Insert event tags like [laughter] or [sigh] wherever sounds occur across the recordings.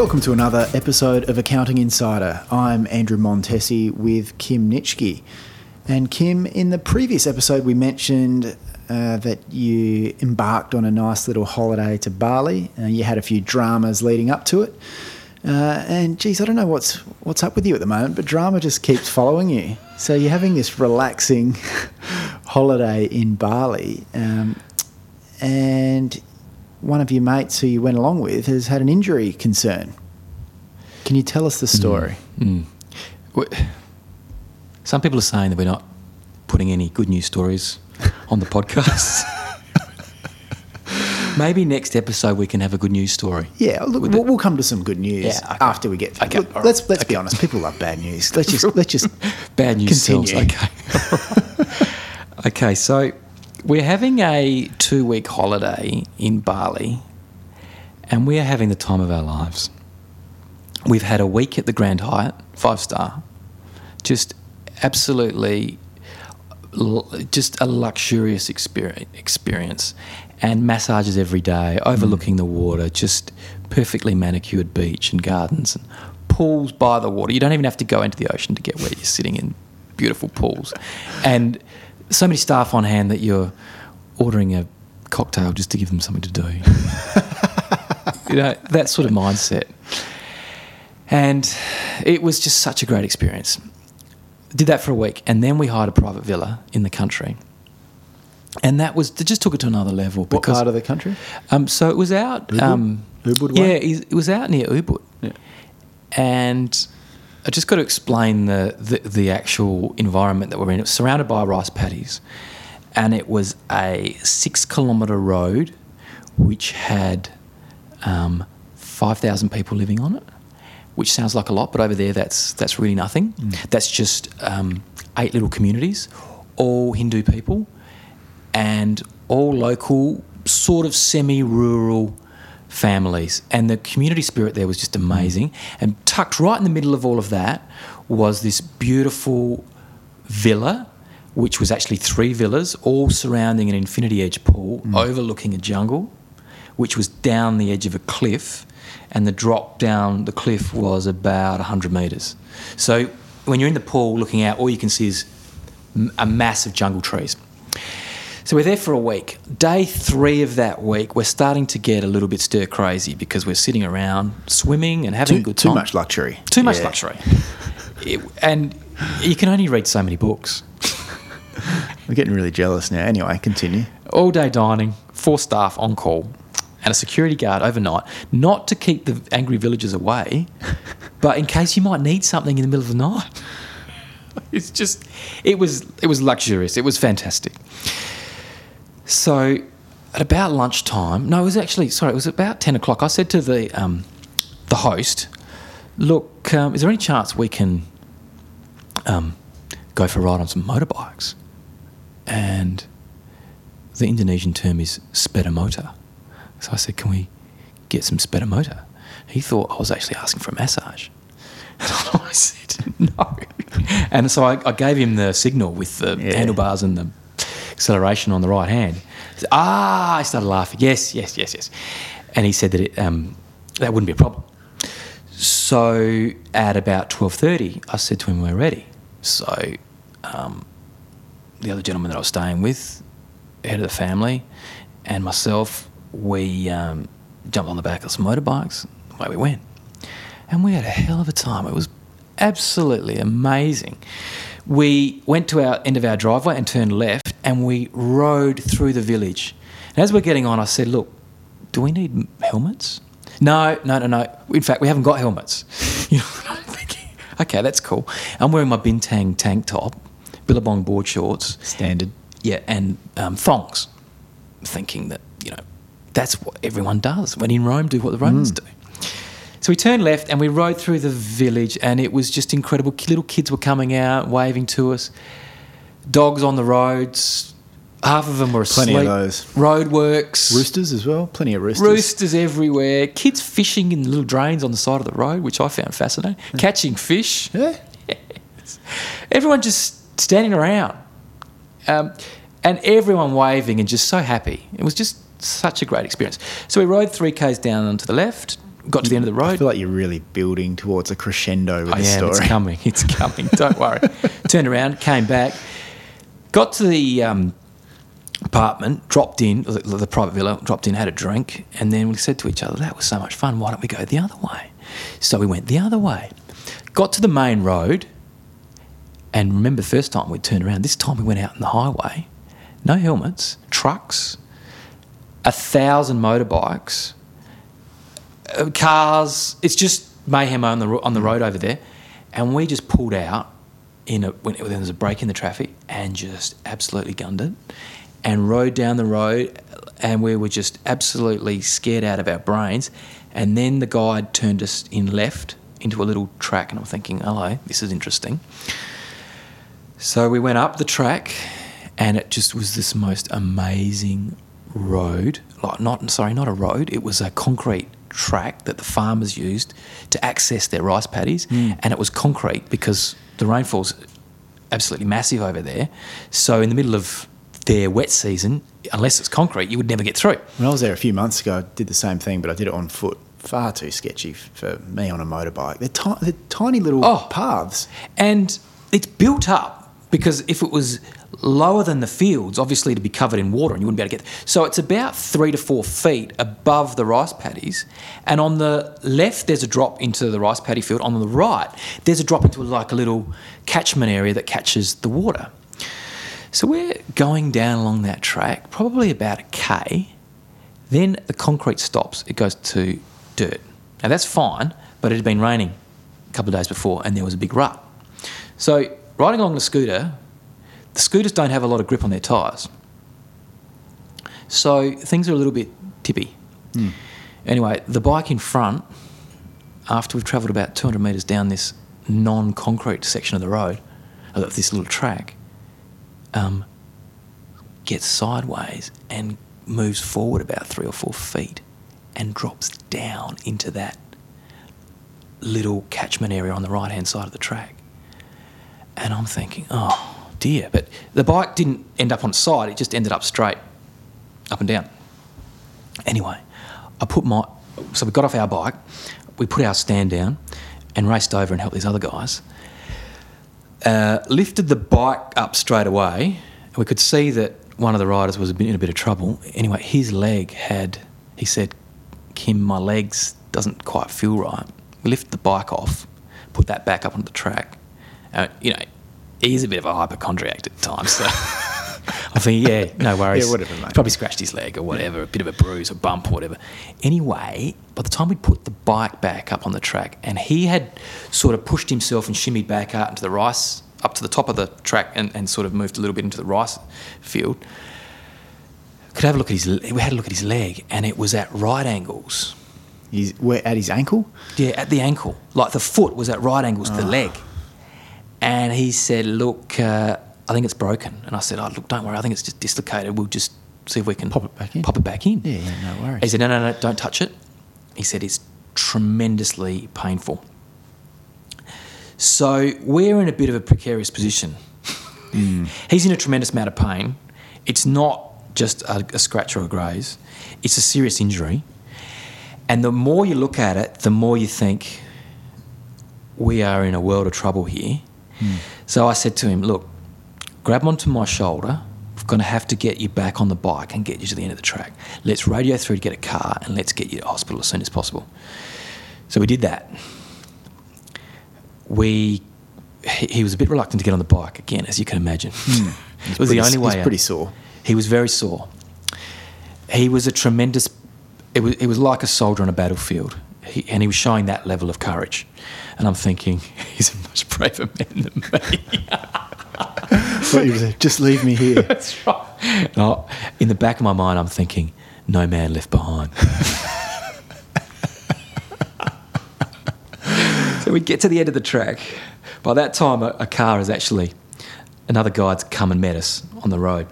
Welcome to another episode of Accounting Insider. I'm Andrew Montesi with Kim Nitschke. And Kim, in the previous episode, we mentioned uh, that you embarked on a nice little holiday to Bali. Uh, you had a few dramas leading up to it. Uh, and geez, I don't know what's what's up with you at the moment, but drama just keeps following you. So you're having this relaxing [laughs] holiday in Bali, um, and one of your mates who you went along with has had an injury concern. Can you tell us the story? Mm. W- Some people are saying that we're not putting any good news stories on the podcast. [laughs] Maybe next episode we can have a good news story. Yeah, look, we'll, we'll come to some good news Yeah, okay. after we get. Okay, look, right. let's let's be honest. People love bad news. Let's just [laughs] let's just Bad news sells. Okay. [laughs] okay, so we're having a two week holiday in Bali and we are having the time of our lives. We've had a week at the Grand Hyatt, five star, just absolutely just a luxurious experience, and massages every day overlooking the water just perfectly manicured beach and gardens and pools by the water. You don't even have to go into the ocean to get where you're sitting in beautiful pools. And so many staff on hand that you're ordering a cocktail just to give them something to do [laughs] you know that sort of mindset and it was just such a great experience did that for a week, and then we hired a private villa in the country, and that was it just took it to another level what because part of the country? um, so it was out Ubud? um, Ubud yeah, it was out near Ubud, Yeah. and I just got to explain the, the the actual environment that we're in. It was surrounded by rice paddies, and it was a six kilometre road, which had um, five thousand people living on it, which sounds like a lot, but over there that's that's really nothing. That's just um, eight little communities, all Hindu people, and all local, sort of semi-rural families. And the community spirit there was just amazing. And tucked right in the middle of all of that was this beautiful villa, which was actually three villas, all surrounding an infinity edge pool mm. overlooking a jungle, which was down the edge of a cliff. And the drop down the cliff was about 100 metres. So when you're in the pool looking out, all you can see is a mass of jungle trees. So we're there for a week. Day three of that week, we're starting to get a little bit stir crazy because we're sitting around swimming and having a Too, good too time. much luxury. Too much luxury. It- and you can only read so many books. [laughs] I'm getting really jealous now. Anyway, continue. All day dining, four staff on call, and a security guard overnight, not to keep the angry villagers away, [laughs] but in case you might need something in the middle of the night. [laughs] It's just, it was, it was luxurious. It was fantastic. So, at about lunchtime, no, it was actually sorry, it was about ten o'clock. I said to the um, the host, "Look, um, is there any chance we can um, go for a ride on some motorbikes?" And the Indonesian term is sepeda motor. So I said, "Can we get some sepeda motor?" He thought I was actually asking for a massage. [laughs] And I said, [laughs] "No." And so I, I gave him the signal with the Yeah. handlebars and the acceleration on the right hand. He said, ah, I started laughing. Yes, yes, yes, yes. And he said that it, um, that wouldn't be a problem. So at about twelve thirty, I said to him, "We're ready." So um, the other gentleman that I was staying with, head of the family, and myself, we um, jumped on the back of some motorbikes. Away we went, and we had a hell of a time. It was absolutely amazing. We went to our end of our driveway and turned left, and we rode through the village. And as we're getting on, I said, "Look, do we need helmets?" No, no, no, no. In fact, we haven't got helmets. [laughs] You know, I'm thinking, okay, that's cool. I'm wearing my Bintang tank top, Billabong board shorts, Standard. yeah, and um, thongs, thinking that you know that's what everyone does. When in Rome, do what the Romans do. So we turned left and we rode through the village, and it was just incredible. Little kids were coming out, waving to us. Dogs on the roads. Half of them were asleep. Plenty of those. Roadworks. Roosters as well. Plenty of roosters. Roosters everywhere. Kids fishing in little drains on the side of the road, which I found fascinating. Catching fish. Yeah. Everyone just standing around. Um, and everyone waving and just so happy. It was just such a great experience. So we rode 3Ks down onto the left, got to the end of the I road. feel like you're really building towards a crescendo with I this am. story. It's coming. [laughs] It's coming. Don't worry. [laughs] Turned around, came back, got to the um, apartment, dropped in the, the private villa, dropped in, had a drink, and then we said to each other, "That was so much fun. Why don't we go the other way?" So we went the other way. Got to the main road, and remember the first time we turned around. This time we went out on the highway. No helmets, trucks, a thousand motorbikes Uh, cars. It's just mayhem on the on the road over there, and we just pulled out in a when, when there was a break in the traffic and just absolutely gunned it, and rode down the road, and we were just absolutely scared out of our brains, and then the guide turned us in left into a little track, and I'm thinking, hello, this is interesting. So we went up the track, and it just was this most amazing road. Like not sorry, not a road. It was a concrete track that the farmers used to access their rice paddies, hmm. and it was concrete because the rainfall's absolutely massive over there. So in the middle of their wet season, unless it's concrete, you would never get through. When I was there a few months ago, I did the same thing, but I did it on foot. Far too sketchy for me on a motorbike. They're, ti- they're tiny little Oh. paths. And it's built up because if it was lower than the fields, obviously it'd be covered in water and you wouldn't be able to get. So it's about three to four feet above the rice paddies. And on the left, there's a drop into the rice paddy field. On the right, there's a drop into like a little catchment area that catches the water. So we're going down along that track, probably about a K. Then the concrete stops, it goes to dirt. Now that's fine, but it had been raining a couple of days before and there was a big rut. So riding along the scooter, the scooters don't have a lot of grip on their tyres. So things are a little bit tippy. Anyway, the bike in front, after we've travelled about 200 metres down this non concrete section of the road, of this little track, um, gets sideways and moves forward about three or four feet and drops down into that little catchment area on the right hand side of the track. And I'm thinking, oh dear. But the bike didn't end up on side, it just ended up straight, up and down. Anyway, I put my. So we got off our bike, we put our stand down and raced over and helped these other guys. Uh, lifted the bike up straight away, and we could see that one of the riders was in a bit of trouble. Anyway, his leg had, he said, Kim, my legs doesn't quite feel right. We lifted the bike off, put that back up onto the track. Uh, you know, he's a bit of a hypochondriac at times, so [laughs] I think, yeah, no worries. Yeah, whatever, mate. Probably scratched his leg or whatever, a bit of a bruise, or bump, or whatever. Anyway, by the time we'd put the bike back up on the track, and he had sort of pushed himself and shimmied back out into the rice, up to the top of the track, and, and sort of moved a little bit into the rice field. Could have a look at his. We had a look at his leg, and it was at right angles. He's where, at his ankle. Yeah, at the ankle. Like the foot was at right angles to the ah. leg. And he said, Look, uh, I think it's broken. And I said, Oh, look, don't worry. I think it's just dislocated. We'll just see if we can Pop it back in. Pop it back in. Yeah, yeah, no worries. He said, No, no, no, don't touch it. He said, It's tremendously painful. So we're in a bit of a precarious position. He's in a tremendous amount of pain. It's not just a, a scratch or a graze, it's a serious injury. And the more you look at it, the more you think, we are in a world of trouble here. So I said to him, look, grab onto my shoulder. We're going to have to get you back on the bike and get you to the end of the track. Let's radio through to get a car and let's get you to hospital as soon as possible. So we did that. We, he, he was a bit reluctant to get on the bike again, as you can imagine. Hmm. [laughs] it was the only way. He's out. pretty sore. He was very sore. He was a tremendous. It was, it was like a soldier on a battlefield, he, and he was showing that level of courage. And I'm thinking, [laughs] he's a much braver man than me. What you said, Just leave me here. [laughs] That's right. No, in the back of my mind, I'm thinking, no man left behind. [laughs] so we get to the end of the track. By that time, a, a car is actually, another guide's come and met us on the road.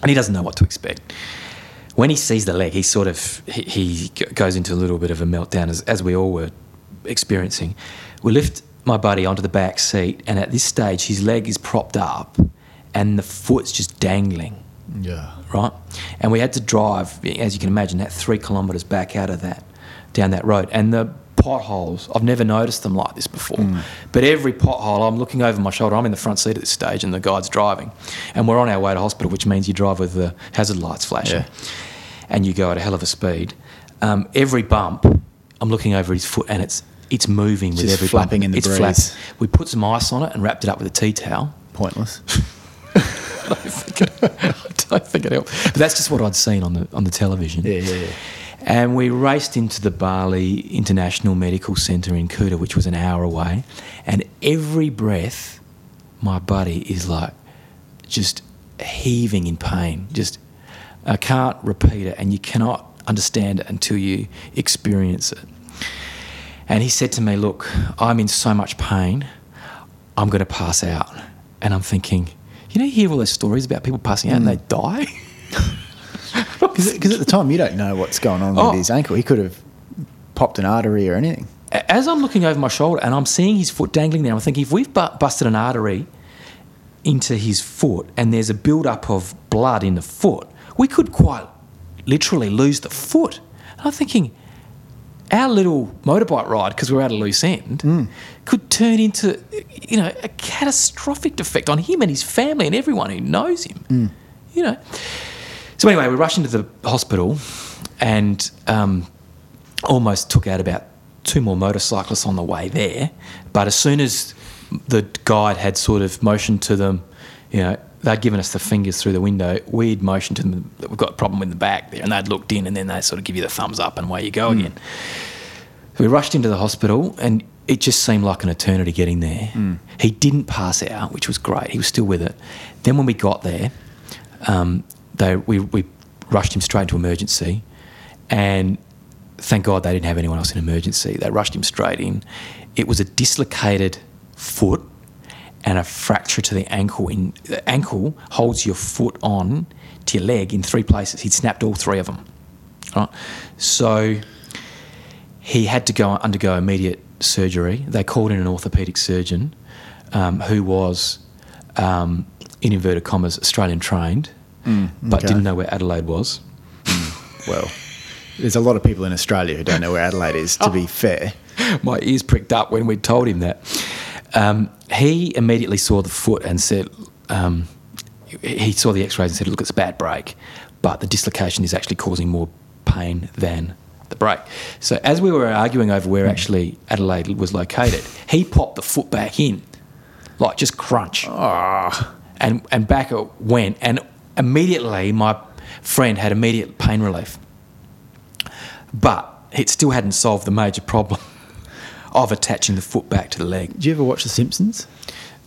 And he doesn't know what to expect. When he sees the leg, he sort of he, he goes into a little bit of a meltdown, as, as we all were experiencing. We lift my buddy onto the back seat, and at this stage, his leg is propped up, and the foot's just dangling Yeah. right? And we had to drive, as you can imagine, that three kilometres back out of that down that road, and the potholes. I've never noticed them like this before. But every pothole, I'm looking over my shoulder. I'm in the front seat at this stage, and the guide's driving, and we're on our way to hospital, which means you drive with the hazard lights flashing, Yeah. and you go at a hell of a speed. Um, every bump, I'm looking over his foot, and it's it's moving with every flapping bump. in the it's breeze. We put some ice on it and wrapped it up with a tea towel. Pointless. [laughs] I don't think it, I don't think it helped. But that's just what I'd seen on the on the television. Yeah, yeah, yeah. And we raced into the Bali International Medical Centre in Kuta, which was an hour away. And every breath, my buddy is like just heaving in pain. Just, I can't repeat it, and you cannot understand it until you experience it. And he said to me, Look, I'm in so much pain, I'm going to pass out. And I'm thinking, you know, you hear all those stories about people passing out and mm. they die? [laughs] Because at the time you don't know what's going on with Oh. his ankle. He could have popped an artery or anything. As I'm looking over my shoulder and I'm seeing his foot dangling there, I'm thinking if we've bu- busted an artery into his foot and there's a build up of blood in the foot, we could quite literally lose the foot. And I'm thinking, our little motorbike ride, because we're at a loose end, hmm. could turn into, you know, a catastrophic effect on him and his family and everyone who knows him. Hmm. You know. So anyway, we rushed into the hospital and um, almost took out about two more motorcyclists on the way there. But as soon as the guide had sort of motioned to them, you know, they'd given us the fingers through the window. We'd motioned to them that we've got a problem in the back there, and they'd looked in, and then they sort of give you the thumbs up, and away you go again. We rushed into the hospital, and it just seemed like an eternity getting there. He didn't pass out, which was great. He was still with it. Then when we got there, um, they we, we rushed him straight into emergency, and thank God they didn't have anyone else in emergency. They rushed him straight in. It was a dislocated foot and a fracture to the ankle. In the ankle holds your foot on to your leg in three places. He'd snapped all three of them. Right? So he had to go undergo immediate surgery. They called in an orthopaedic surgeon um, who was, um, in inverted commas, Australian trained, but okay. didn't know where Adelaide was. Well, there's a lot of people in Australia who don't know where Adelaide is, to Oh. be [laughs] fair. My ears pricked up when we told him that. Um, he immediately saw the foot and said, um, he saw the x rays and said, look, it's a bad break, but the dislocation is actually causing more pain than the break. So as we were arguing over where actually Adelaide was located, he popped the foot back in, like just crunch. And, and back it went. And immediately, my friend had immediate pain relief. But it still hadn't solved the major problem [laughs] of attaching the foot back to the leg. Do you ever watch The Simpsons?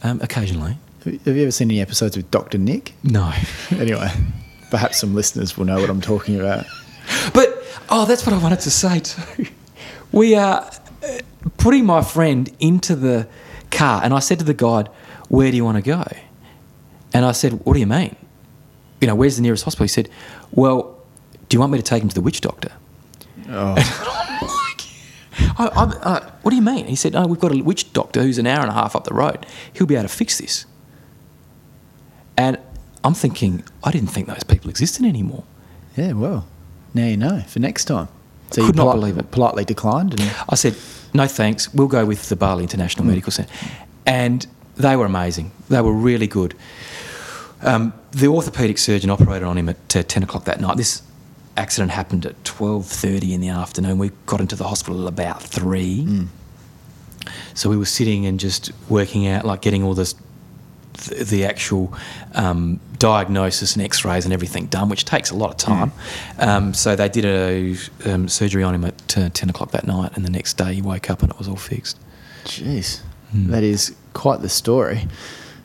Um, occasionally. Have you ever seen any episodes with Dr. Nick? No. [laughs] Anyway, perhaps some listeners will know what I'm talking about. [laughs] But, oh, that's what I wanted to say too. We are uh, putting my friend into the car, and I said to the guide, Where do you want to go? And I said, What do you mean? You know, where's the nearest hospital? He said, Well, do you want me to take him to the witch doctor? Oh, I'm like, I, I, uh, what do you mean? He said, Oh, we've got a witch doctor who's an hour and a half up the road. He'll be able to fix this. And I'm thinking, I didn't think those people existed anymore. yeah, well, now you know for next time. So Could you not believe it. Politely declined. And I said, no thanks, we'll go with the Bali International Medical Centre. And they were amazing. They were really good. Um, the orthopaedic surgeon operated on him at uh, 10 o'clock that night. This accident happened at 12.30 in the afternoon. We got into the hospital at about 3. So we were sitting and just working out, like getting all this, the, the actual um, diagnosis and x-rays and everything done, which takes a lot of time. Um, so they did a um, surgery on him at uh, 10 o'clock that night, and the next day he woke up and it was all fixed. Jeez, Hmm. that is quite the story,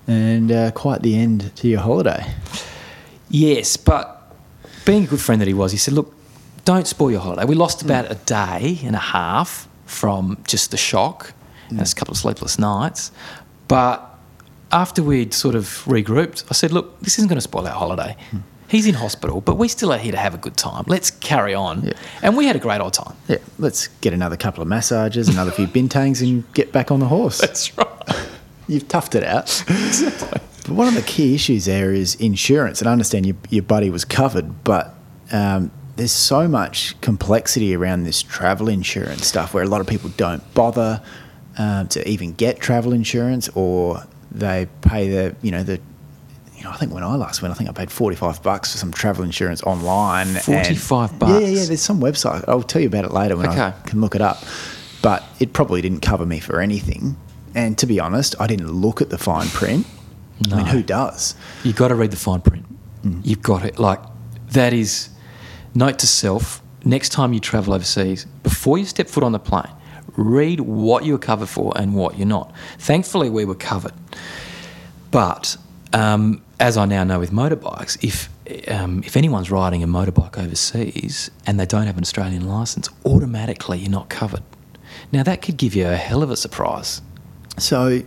and uh, quite the end to your holiday. Yes, but being a good friend that he was, he said, "Look, don't spoil your holiday." We lost about a day and a half from just the shock and a couple of sleepless nights, but after we'd sort of regrouped, I said, "Look, this isn't going to spoil our holiday." He's in hospital, but we still are here to have a good time. Let's carry on. Yeah. And we had a great old time. Yeah, let's get another couple of massages, another few bintangs, and get back on the horse. [laughs] That's right. You've toughed it out. [laughs] But one of the key issues there is insurance, and I understand your, your buddy was covered, but um, there's so much complexity around this travel insurance stuff where a lot of people don't bother um, to even get travel insurance or they pay the, you know, the, you know, I think when I last went, I think I paid 45 bucks for some travel insurance online. 45 Yeah, bucks? yeah, yeah. There's some website. I'll tell you about it later when I can look it up. But it probably didn't cover me for anything. And to be honest, I didn't look at the fine print. I mean, who does? You've got to read the fine print. Mm. You've got it. Like, that is, note to self, next time you travel overseas, before you step foot on the plane, read what you're covered for and what you're not. Thankfully, we were covered. But um, as I now know with motorbikes, if um, if anyone's riding a motorbike overseas and they don't have an Australian license, automatically you're not covered. Now that could give you a hell of a surprise. So,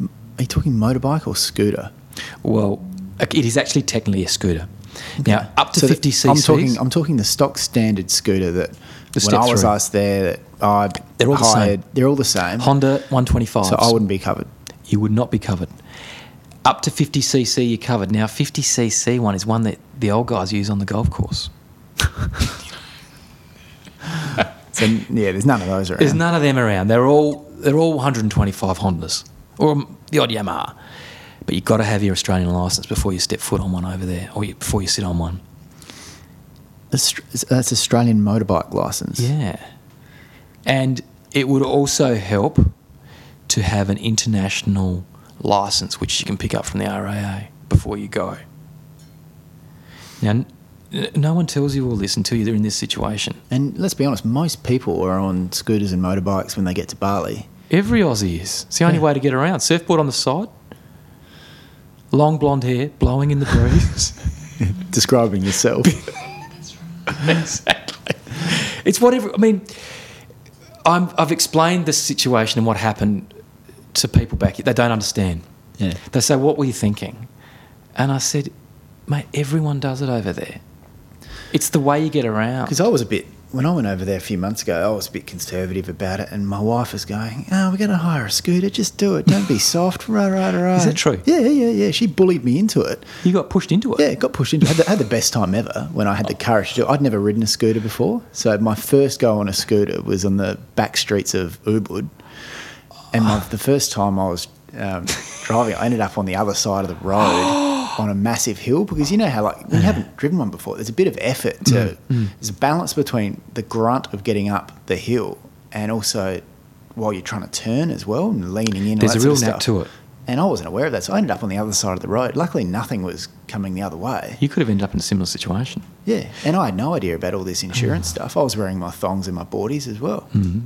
are you talking motorbike or scooter? Well, it is actually technically a scooter. Now, up to So 50 th- cc's. I'm talking. I'm talking the stock standard scooter that The when I was through. asked there that I They're all the same. They're all the same. Honda 125. so I wouldn't be covered. You would not be covered. Up to 50cc, you're covered. Now, 50cc one is one that the old guys use on the golf course. [laughs] So yeah, there's none of those around. There's none of them around. They're all they're all 125 Hondas or the odd Yamaha. But you've got to have your Australian license before you step foot on one over there, or you, before you sit on one. That's Australian motorbike license. Yeah. And it would also help to have an international license, which you can pick up from the RAA before you go. Now, no one tells you all this until you're in this situation. And let's be honest, most people are on scooters and motorbikes when they get to Bali. Every Aussie is. It's the only Yeah. way to get around. Surfboard on the side, long blonde hair, blowing in the breeze. [laughs] Describing yourself. [laughs] exactly. It's whatever. I mean, I'm, I've explained the situation and what happened to people back here. They don't understand. yeah. They say, What were you thinking? And I said, Mate, everyone does it over there. It's the way you get around. Because I was a bit when I went over there a few months ago, I was a bit conservative about it, and my wife was going, "Oh, we're going to hire a scooter. Just do it. Don't be [laughs] soft." Right, right, right. Is that true? Yeah, yeah, yeah. She bullied me into it. You got pushed into it. Yeah, got pushed into. Had the, had the best time ever when I had the courage to do. it. I'd never ridden a scooter before, so my first go on a scooter was on the back streets of Ubud, and my, the first time I was um, driving, I ended up on the other side of the road [gasps] [gasps] on a massive hill because you know how like when you haven't driven one before, there's a bit of effort to. Mm. Mm. There's a balance between the grunt of getting up the hill and also while you're trying to turn as well and leaning in. and There's a real knack to it. And I wasn't aware of that, so I ended up on the other side of the road. Luckily, nothing was coming the other way. You could have ended up in a similar situation. Yeah, and I had no idea about all this mm. insurance stuff. I was wearing my thongs and my boardies as well. Mm-hmm.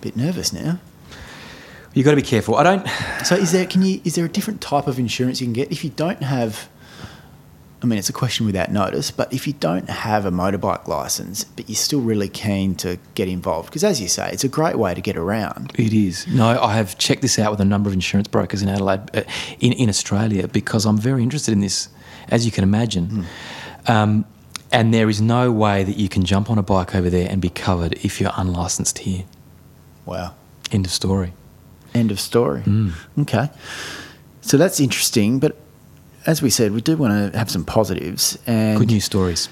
Bit nervous now. You've got to be careful. I don't. So, is there can you is there a different type of insurance you can get if you don't have? I mean, it's a question without notice, but if you don't have a motorbike license, but you're still really keen to get involved, because as you say, it's a great way to get around. It is. No, I have checked this out with a number of insurance brokers in Adelaide, uh, in, in Australia, because I'm very interested in this, as you can imagine. Um, and there is no way that you can jump on a bike over there and be covered if you're unlicensed here. Wow. End of story. End of story. Okay. So that's interesting, but as we said, we do want to have some positives. And Good news stories.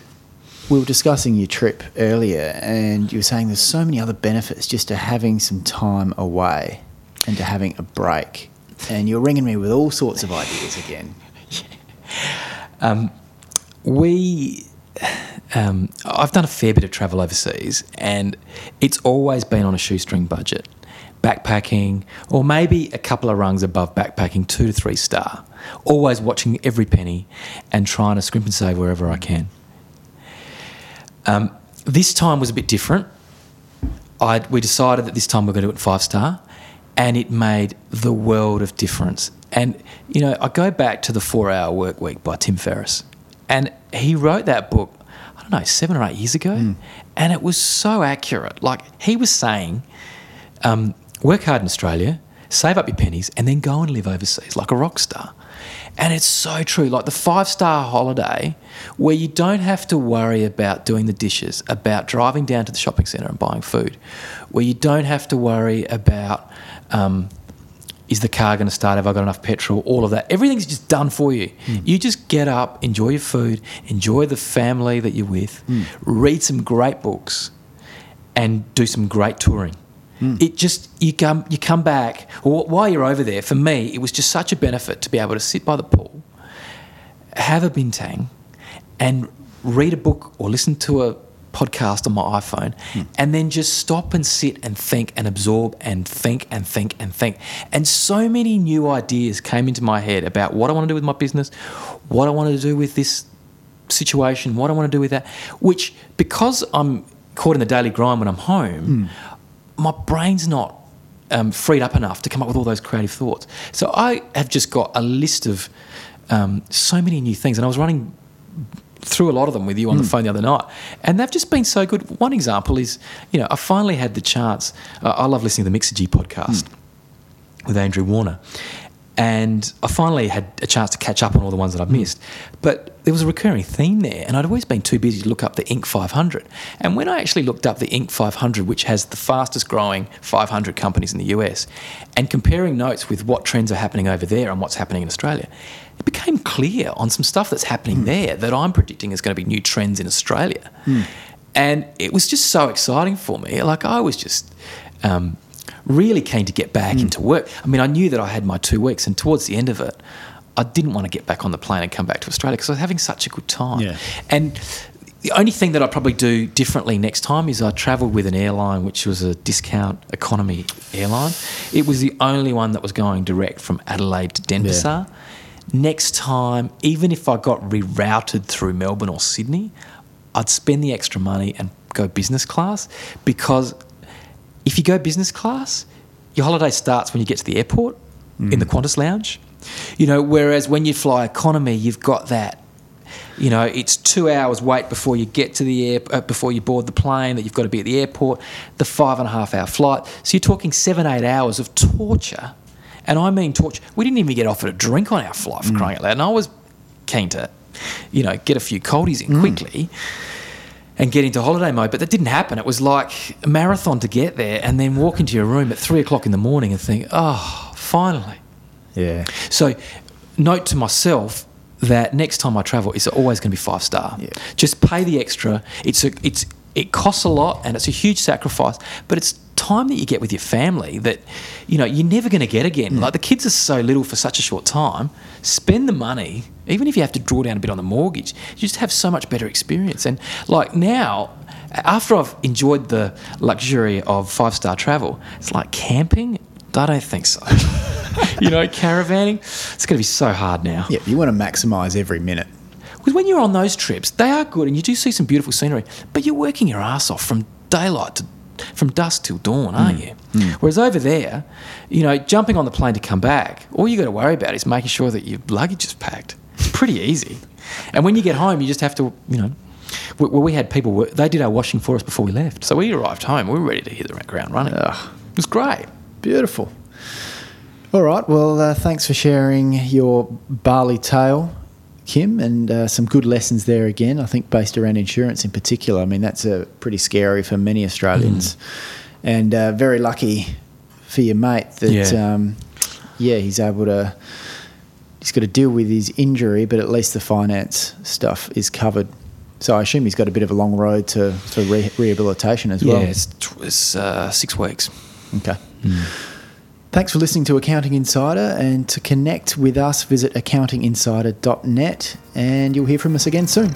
we were discussing your trip earlier, and you were saying there's so many other benefits just to having some time away and to having a break. And you're ringing me with all sorts of ideas again. [laughs] we um, I've done a fair bit of travel overseas, and it's always been on a shoestring budget. Backpacking, or maybe a couple of rungs above backpacking, two to three star. Always watching every penny and trying to scrimp and save wherever I can. Um, this time was a bit different. I, we decided that this time we're going to do it five star, and it made the world of difference. And you know, I go back to the Four Hour Work Week by Tim Ferriss, and he wrote that book. I don't know, seven or eight years ago, and it was so accurate. Like he was saying, um, work hard in Australia, save up your pennies, and then go and live overseas like a rock star. And it's so true. Like the five star holiday, where you don't have to worry about doing the dishes, about driving down to the shopping centre and buying food, where you don't have to worry about, um, Is the car going to start? Have I got enough petrol? All of that. Everything's just done for you. You just get up, enjoy your food, enjoy the family that you're with, read some great books, and do some great touring. Mm. It just you come you come back. Or while you're over there, for me, it was just such a benefit to be able to sit by the pool, have a bintang, and read a book or listen to a podcast on my iPhone, hmm. and then just stop and sit and think and absorb and think and think and think. And so many new ideas came into my head about what I want to do with my business, what I want to do with this situation, what I want to do with that, which because I'm caught in the daily grind when I'm home, hmm. My brain's not um, freed up enough to come up with all those creative thoughts. So I have just got a list of um, so many new things, and I was running through a lot of them with you on the phone the other night, and they've just been so good. One example is, you know, I finally had the chance. Uh, I love listening to the Mixergy podcast with Andrew Warner. And I finally had a chance to catch up on all the ones that I've missed. But there was a recurring theme there, and I'd always been too busy to look up the Inc. 500. And when I actually looked up the Inc. 500, which has the fastest growing 500 companies in the US, and comparing notes with what trends are happening over there and what's happening in Australia, it became clear on some stuff that's happening hmm. there that I'm predicting is going to be new trends in Australia. Hmm. And it was just so exciting for me. Like, I was just. Um, really keen to get back hmm. into work. I mean, I knew that I had my two weeks, and towards the end of it, I didn't want to get back on the plane and come back to Australia because I was having such a good time. Yeah. And the only thing that I'd probably do differently next time is I travelled with an airline which was a discount economy airline. It was the only one that was going direct from Adelaide to Denpasar. Next time, even if I got rerouted through Melbourne or Sydney, I'd spend the extra money and go business class because if you go business class, your holiday starts when you get to the airport in the mm. Qantas lounge. You know, whereas when you fly economy, you've got that. You know, it's two hours wait before you get to the air, uh, before you board the plane. That you've got to be at the airport. The five and a half hour flight. So you're talking seven, eight hours of torture, and I mean torture. We didn't even get offered a drink on our flight for crying out loud, and I was keen to, you know, get a few coldies in quickly and get into holiday mode. But that didn't happen. It was like a marathon to get there and then walk into your room at three o'clock in the morning and think, oh, finally. Yeah. So, note to myself that next time I travel, it's always going to be five star. Yeah. Just pay the extra. It's a, it's it costs a lot and it's a huge sacrifice, but it's time that you get with your family that you know you're never going to get again. Like the kids are so little for such a short time. Spend the money, even if you have to draw down a bit on the mortgage. You just have so much better experience. And like now, after I've enjoyed the luxury of five star travel, it's like camping. I don't think so. [laughs] you know, caravanning. It's going to be so hard now. Yeah, you want to maximise every minute. Because when you're on those trips, they are good and you do see some beautiful scenery, but you're working your ass off from daylight to from dusk till dawn, aren't mm. you? Mm. Whereas over there, you know, jumping on the plane to come back, all you got to worry about is making sure that your luggage is packed. It's pretty easy. And when you get home, you just have to, you know, well, we had people, they did our washing for us before we left. So we arrived home, we were ready to hit the ground running. Ugh. It was great. Beautiful. All right. Well, uh, thanks for sharing your Bali tale, Kim, and uh, some good lessons there again. I think based around insurance in particular. I mean, that's uh, pretty scary for many Australians, and uh, very lucky for your mate that, Yeah. um, yeah, he's able to. He's got to deal with his injury, but at least the finance stuff is covered. So I assume he's got a bit of a long road to for re- rehabilitation as well. yeah, it's, it's uh, six weeks. Okay. Mm. Thanks for listening to Accounting Insider. And to connect with us, visit accountinginsider.net and you'll hear from us again soon.